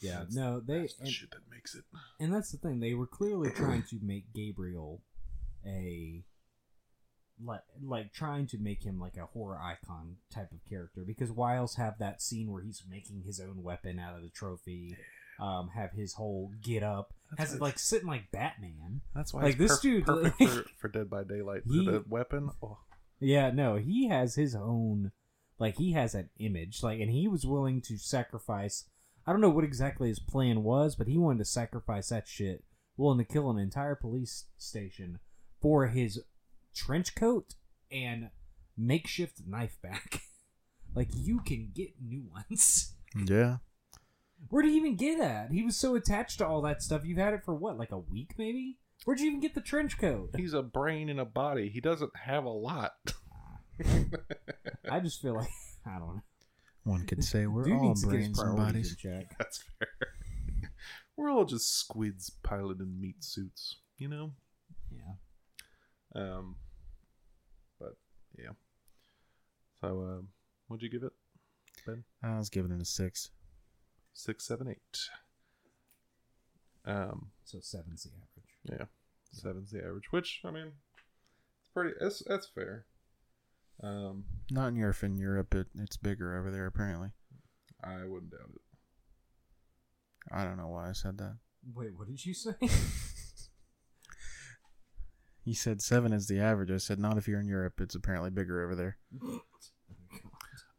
Yeah, That's- no, they That's the and, shit that makes it. and that's the thing. They were clearly trying to make Gabriel a like like trying to make him like a horror icon type of character because Wiles have that scene where he's making his own weapon out of the trophy. Um, have his whole get up, That's has it like sitting like Batman. That's why Like, this dude, perfect like- for, for Dead by Daylight. He- the weapon. Oh, Yeah, no, he has his own like he has an image like and he was willing to sacrifice I don't know what exactly his plan was, but he wanted to sacrifice that shit, willing to kill an entire police station for his trench coat and makeshift knife back. like you can get new ones. Yeah. Where'd he even get that? He was so attached to all that stuff. You've had it for what, like a week maybe? Where'd you even get the trench coat? he's a brain in a body. He doesn't have a lot. I just feel like I don't know. One could say we're Dude all needs to get his brains and bodies. in check. That's fair. We're all just squids piloting meat suits, you know. Yeah. Um, but yeah. So, um, what'd you give it? Ben? I was giving it a six. Six, seven, eight. Um, So seven's the average. yeah, seven's the average. Which I mean, it's pretty. It's that's fair. Um, Not in Europe. In Europe, it, it's bigger over there. Apparently, I wouldn't doubt it. I don't know why I said that. Wait, what did you say? You said seven is the average. I said not if you're in Europe. It's apparently bigger over there.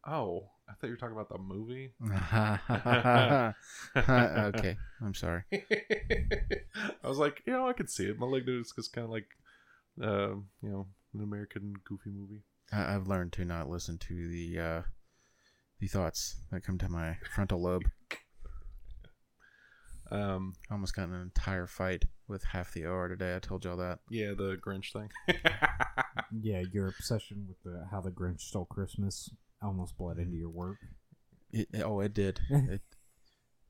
Oh, I thought you were talking about the movie. okay, I'm sorry. I was like, you know, I could see it. Malignant is just kind of like, um, you know, an American Goofy movie. I, I've learned to not listen to the uh, the thoughts that come to my frontal lobe. Um, I almost got in an entire fight with half the OR today. I told y'all that. yeah, the Grinch thing. Yeah, your obsession with the how the Grinch stole Christmas almost bled into your work. It, it- oh, it did. it,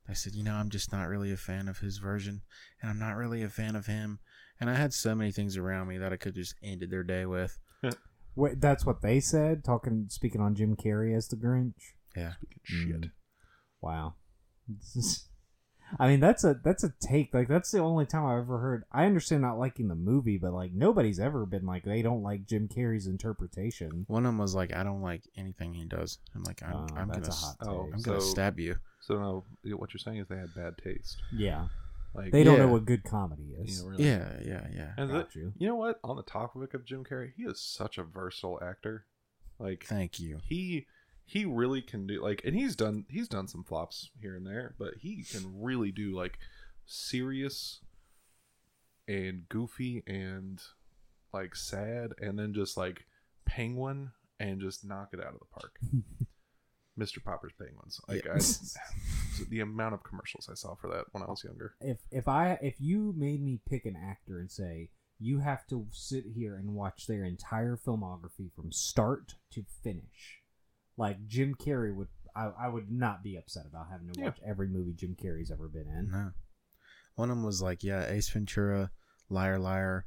I said, you know, I'm just not really a fan of his version, and I'm not really a fan of him. And I had so many things around me that I could just ended their day with. Wait, that's what they said. Talking, speaking on Jim Carrey as the Grinch. Yeah, Shit. Mm. Wow. This is- I mean, that's a that's a take. Like that's the only time I've ever heard. I understand not liking the movie, but like nobody's ever been like they don't like Jim Carrey's interpretation. one of them was like, I don't like anything he does. I'm like, I'm, Uh, I'm gonna, hot oh. I'm gonna So- stab you. So no, what you're saying is they had bad taste. Yeah, Like they don't Yeah. know what good comedy you is. know, really. Yeah, yeah, yeah. And Got the- you. you know what? On the topic of Jim Carrey, he is such a versatile actor. Like Thank you. he he really can do like and he's done he's done some flops here and there but he can really do like serious and goofy and like sad and then just like penguin and just knock it out of the park. Mr popper's penguins. Like Yeah. I, the amount of commercials i saw for that when i was younger. If if I if you made me pick an actor and say you have to sit here and watch their entire filmography from start to finish, like Jim Carrey would, I, I would not be upset about having to Yeah. watch every movie Jim Carrey's ever been in. No. One of them was like, yeah, Ace Ventura, Liar Liar,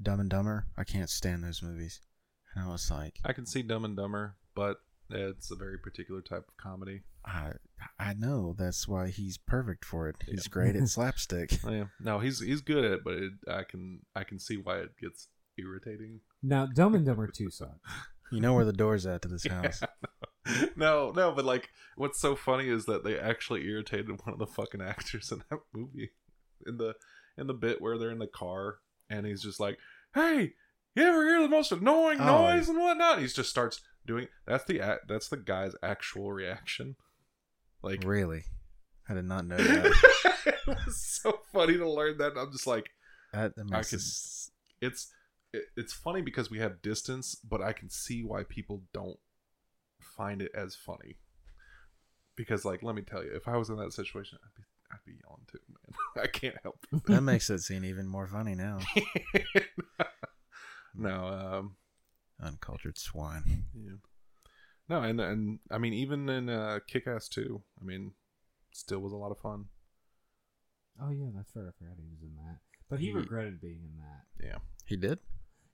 Dumb and Dumber. I can't stand those movies. And I was like, i can see dumb and dumber but it's a very particular type of comedy I I know that's why he's perfect for it. He's Yeah. great at slapstick. Oh, yeah no he's he's good at it but it, i can i can see why it gets irritating Now, Dumb and Dumber Two sucks. You know where the door's at to this Yeah. no, no, but like, what's so funny is that they actually irritated one of the fucking actors in that movie, in the in the bit where they're in the car and he's just like, "Hey, you ever hear the most annoying Oh. noise and whatnot?" He just starts doing. That's the. That's the guy's actual reaction. Like, Really? I did not know that. it was so funny to learn that. I'm just like, that, I it- It's it, it's funny because we have distance, but I can see why people don't find it as funny. Because, like, let me tell you, if I was in that situation, I'd be I'd be yelling too, man. I can't help that makes that scene even more funny now. it. no, um, Uncultured swine. yeah, no, and and I mean, even in uh, Kick Ass two, I mean, still was a lot of fun. Oh yeah, that's right. I forgot he was in that. But he He- regretted being in that. Yeah, He did?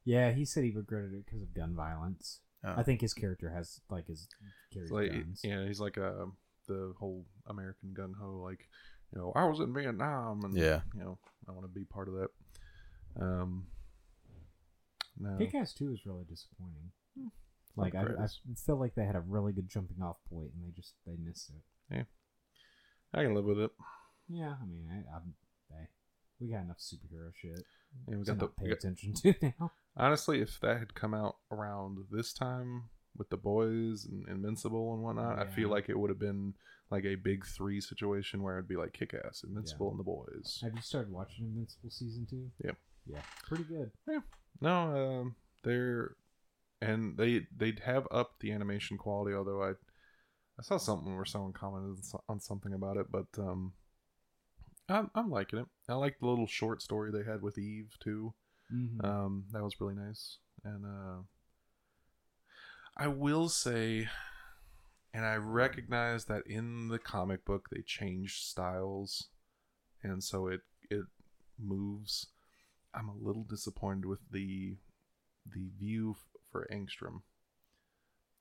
Yeah, he said he regretted it because of gun violence. I think his character has like his carries like guns. yeah, he's like uh, the whole American gun ho, like you know, I was in Vietnam, and Yeah. you know, I want to be part of that. Um, no, Kick-Ass 2 is really disappointing. Like I, I feel like they had a really good jumping off point and they just they missed it. Yeah, I can live with it. Yeah, I mean, I, I'm, hey, we got enough superhero shit Yeah, we got the pay attention to now. honestly, if that had come out around this time with the boys and Invincible and whatnot, I feel like it would have been like a big three situation where it'd be like Kick Ass, Invincible, and the boys. Have you started watching Invincible season two? Yep. Yeah, pretty good. Yeah. No, um, they're and they they'd have upped the animation quality. Although I I saw something where someone commented on something about it, but um, I'm I'm liking it. I like the little short story they had with Eve too. Mm-hmm. Um, that was really nice, and uh, I will say, and I recognize that in the comic book they changed styles, and so it it moves. I'm a little disappointed with the the view f- for Angstrom.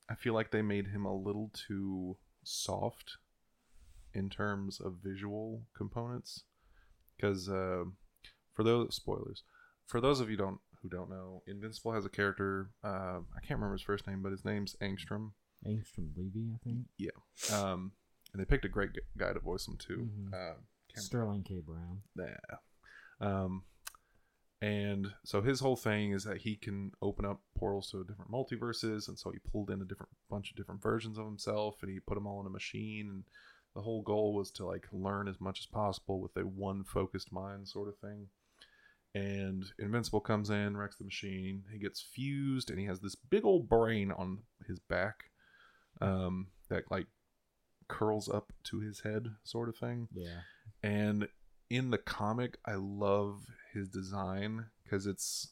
I feel like they made him a little too soft in terms of visual components, because uh, for those spoilers, for those of you don't who don't know, Invincible has a character. Uh, I can't remember his first name, but his name's Angstrom. Angstrom Levy, I think. Yeah. Um, and they picked a great guy to voice him too. Mhm. Uh, Sterling K. Brown. Yeah. Um, and so his whole thing is that he can open up portals to different multiverses, and so he pulled in a different bunch of different versions of himself, and he put them all in a machine. And the whole goal was to like learn as much as possible with a one focused mind, sort of thing. and Invincible comes in, wrecks the machine. He gets fused, and he has this big old brain on his back, um, that like curls up to his head, sort of thing. Yeah. And in the comic, I love his design because it's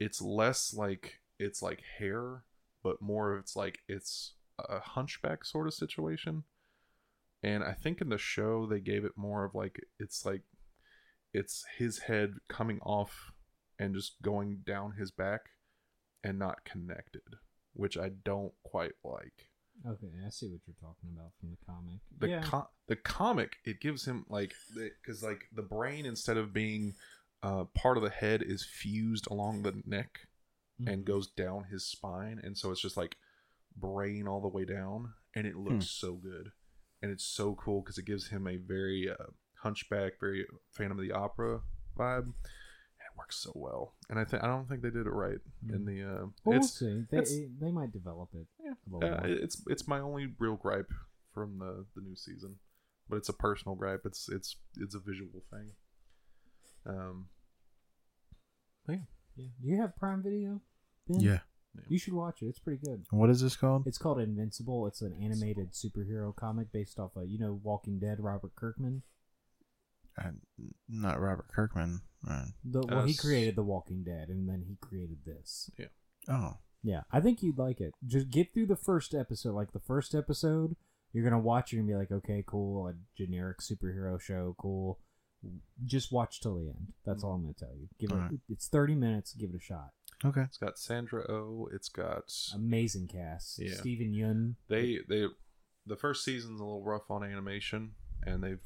it's less like it's like hair, but more of it's like it's a hunchback sort of situation. And I think in the show they gave it more of like it's like it's his head coming off and just going down his back and not connected, which I don't quite like Okay, I see what you're talking about from the comic. the yeah. co- the comic it gives him like because like the brain instead of being uh, part of the head is fused along the neck and Mhm. goes down his spine and so it's just like brain all the way down and it looks so good and it's so cool because it gives him a very uh, hunchback very phantom of the opera vibe and it works so well and i think i don't think they did it right in the uh Well, we'll it's see. They, it's- they might develop it. Yeah. a uh, it's it's my only real gripe from the the new season, but it's a personal gripe. It's it's it's a visual thing. Um, Yeah. Do you have Prime Video? Ben? Yeah. You should watch it. It's pretty good. What is this called? It's called Invincible. It's an animated superhero comic based off of you know Walking Dead. Robert Kirkman. Uh, not Robert Kirkman. Uh, The, well, he created The Walking Dead, and then he created this. Yeah. Oh, Yeah, I think you'd like it. Just get through the first episode. Like the first episode, you're gonna watch. You're gonna be like, okay, cool, a generic superhero show, cool. Just watch till the end. That's all I'm gonna tell you. Give it. Alright. It's 30 minutes. Give it a shot. Okay. it's got Sandra Oh. It's got Amazing cast. Yeah. Steven Yeun. they they the first season's a little rough on animation, and they've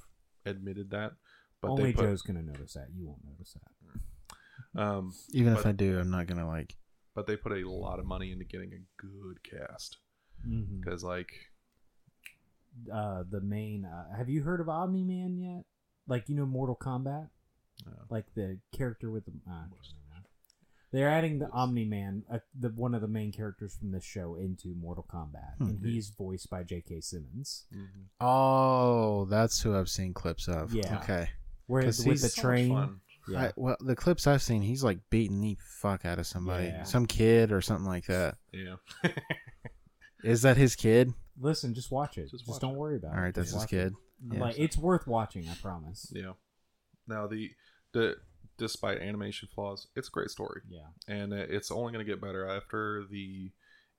admitted that. But Only they put, Joe's gonna notice that. You won't notice that. um, Even if I do, I'm not gonna like. but they put a lot of money into getting a good cast Mm-hmm. because like Uh, the main. Uh, have you heard of Omni Man yet? Like you know Mortal Kombat. uh, like the character with the. Uh, they're adding the Omni Man, uh, the one of the main characters from this show, into Mortal Kombat, Hmm. and he's voiced by J.K. Simmons. mhm. Oh, that's who I've seen clips of. Yeah. Okay. Where 'Cause with he's the So train, yeah, I, well, the clips I've seen, he's like beating the fuck out of somebody, Yeah. some kid or something like that. yeah. Is that his kid? listen, just watch it. Just Just, don't it. worry about All it. right, that's Just his kid. it. Yeah. Like it's worth watching. I promise. Yeah. Now the the despite animation flaws, it's a great story, Yeah. and uh, it's only going to get better after the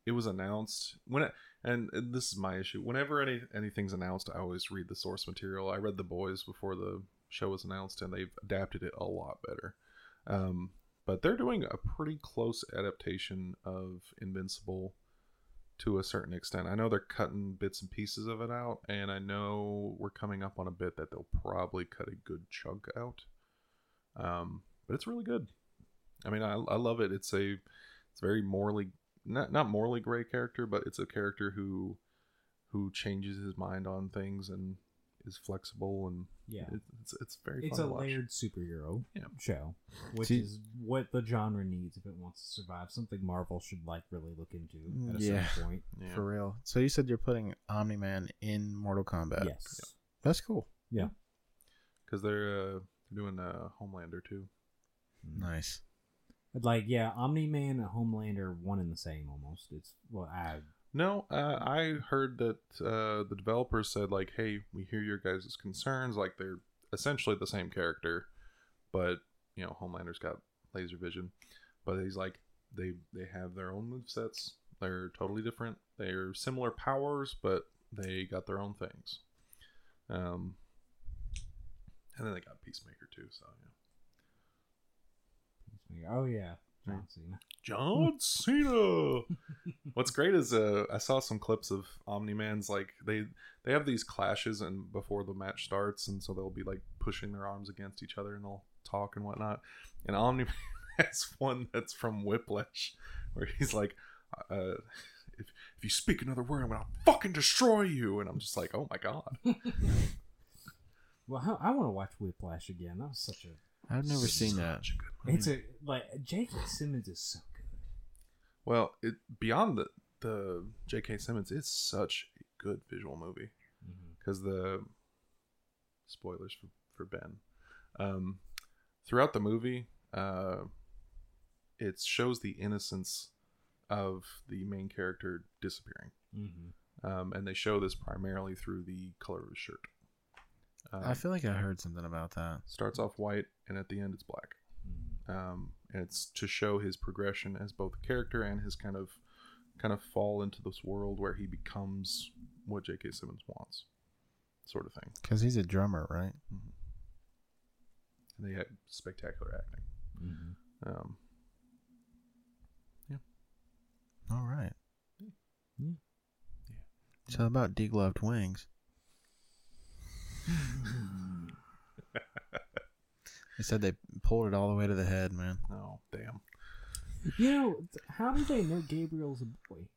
it was announced when it and, and this is my issue. Whenever any anything's announced, I always read the source material. I read The Boys before the show was announced, and they've adapted it a lot better. Um, but they're doing a pretty close adaptation of Invincible to a certain extent. I know they're cutting bits and pieces of it out, and I know we're coming up on a bit that they'll probably cut a good chunk out. Um, but it's really good. I mean, I, I love it. It's a it's very morally not not morally gray character, but it's a character who who changes his mind on things and is flexible and Yeah. it, it's it's very It's fun a to watch. layered superhero Yeah. show, which See- is what the genre needs if it wants to survive. Something Marvel should like really look into at a Yeah. certain point. Yeah. For real. So you said you're putting Omni Man in Mortal Kombat. yes. That's cool. Yeah, because they're uh, they're doing uh, Homelander too. Nice. But like yeah, Omni Man and Homelander one and the same almost. It's well, I No, uh, I heard that uh, the developers said like, "Hey, we hear your guys' concerns. Like they're essentially the same character, but you know, Homelander's got laser vision, but he's like they they have their own move sets. They're totally different. They're similar powers, but they got their own things. Um, and then they got Peacemaker too. So yeah. oh yeah, John Cena. John Cena. What's great is uh, I saw some clips of Omni Man's like they they have these clashes and before the match starts, and so they'll be like pushing their arms against each other and they'll talk and whatnot. And Omni Man has one that's from Whiplash where he's like, uh, "If if you speak another word, I'm gonna fucking destroy you." And I'm just like, "Oh my god." Well, I, I want to watch Whiplash again. That was such a. I've never seen that. A. It's a like J.K. Simmons is so good. Well, it beyond the the J.K. Simmons, it's such a good visual movie. because the spoilers for, for Ben. Um, throughout the movie, uh, it shows the innocence of the main character disappearing, Mm-hmm. um, and they show this primarily through the color of his shirt. Um, I feel like I heard something about that. starts off white, and at the end it's black. Um, and it's to show his progression as both a character and his kind of kind of fall into this world where he becomes what J.K. Simmons wants, sort of thing. Because he's a drummer, right? And they had spectacular acting. Mm-hmm. Um, All right. Yeah. So about degloved wings? They said they pulled it all the way to the head, man. oh damn. You know, how do they know Gabriel's a boy?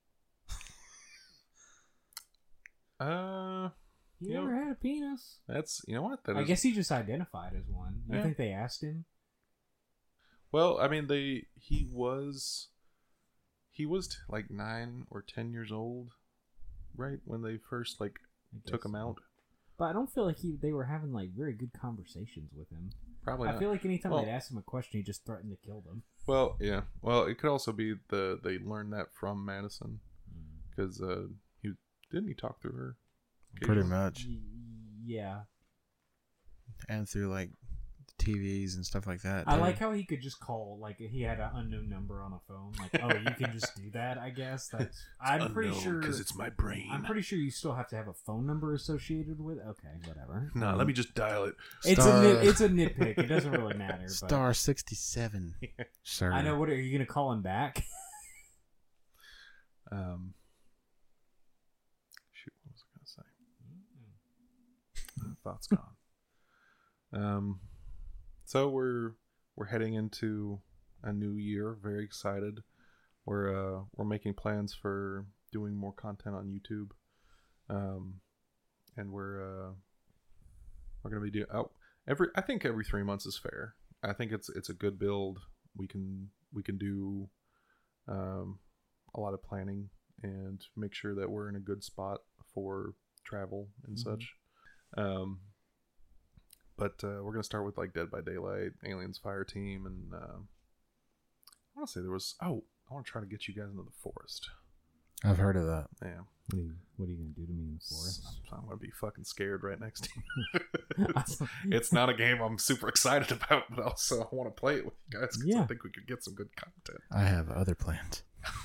Uh, He You know- never had a penis. that's you know what that I is- guess he just identified as one. I Yeah. think they asked him. Well, I mean, they he was he was t- like nine or ten years old, right when they first like took him out. But I don't feel like he they were having like very good conversations with him. Probably I not. feel like anytime Well- they'd ask him a question, he just threatened to kill them. Well, yeah. Well, it could also be the they learned that from Madison because uh, he didn't he talk through her. Pretty much. Yeah, And through like TVs and stuff like that. I too. like how he could just call like he had an unknown number on a phone. Like, oh, you can just do that. I guess that's. I'm pretty sure because it's my brain. I'm pretty sure you still have to have a phone number associated with. Okay, whatever. No, let me just dial it. It's Star- a nit, it's a nitpick. It doesn't really matter. But Star sixty seven. Sir. I know. What are you gonna call him back? Um, shoot, what was I gonna say? Uh, Thought's gone. Um, so we're we're heading into a new year. Very excited. We're uh we're making plans for doing more content on YouTube. Um, and we're uh we're gonna be doing oh every I think every three months is fair. I think it's it's a good build. We can we can do um a lot of planning and make sure that we're in a good spot for travel and Mhm. such. Um, but uh, we're gonna start with like Dead by Daylight, Aliens Fireteam, and uh, I want to say there was oh I want to try to get you guys into the forest. I've heard of that. Yeah, What are you, what are you gonna do to me in the forest? I'm gonna be fucking scared right next to you. it's, it's not a game I'm super excited about, but also I want to play it with you guys because I Yeah. think we could get some good content. I have other plans.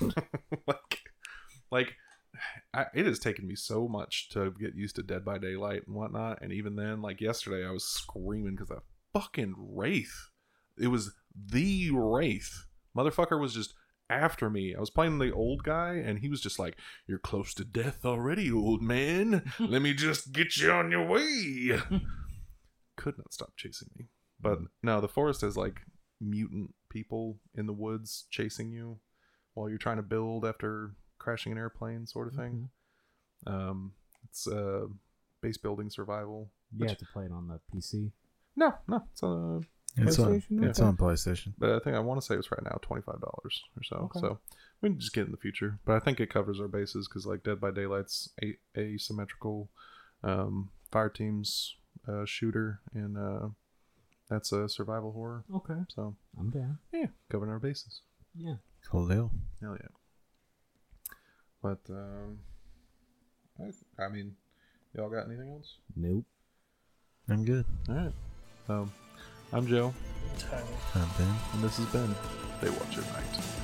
like, like I, it has taken me so much to get used to Dead by Daylight and whatnot, and even then, like yesterday, I was screaming because that fucking wraith. It was the wraith. Motherfucker was just after me. I was playing the old guy, and he was just like, "You're close to death already, old man. Let me just get you on your way." Could not stop chasing me. But no, the forest has like mutant people in the woods chasing you while you're trying to build after crashing an airplane, sort of thing. Um, it's uh, base building survival. You have to play it on the PC. No, no, it's uh, It's on, PlayStation? it's on PlayStation. but I think I want to say it's right now twenty five dollars or so. Okay. So we can just get it in the future. But I think it covers our bases because like Dead by Daylight's a- asymmetrical, um, Fireteam's uh, shooter, and uh, that's a survival horror. Okay, So I'm down. yeah, covering our bases. Yeah. Cool deal. Hell yeah. But um, I, I mean, y'all got anything else? Nope. I'm good. All right. Um, I'm Joe, I'm Ben. and this has been They Watch at Night.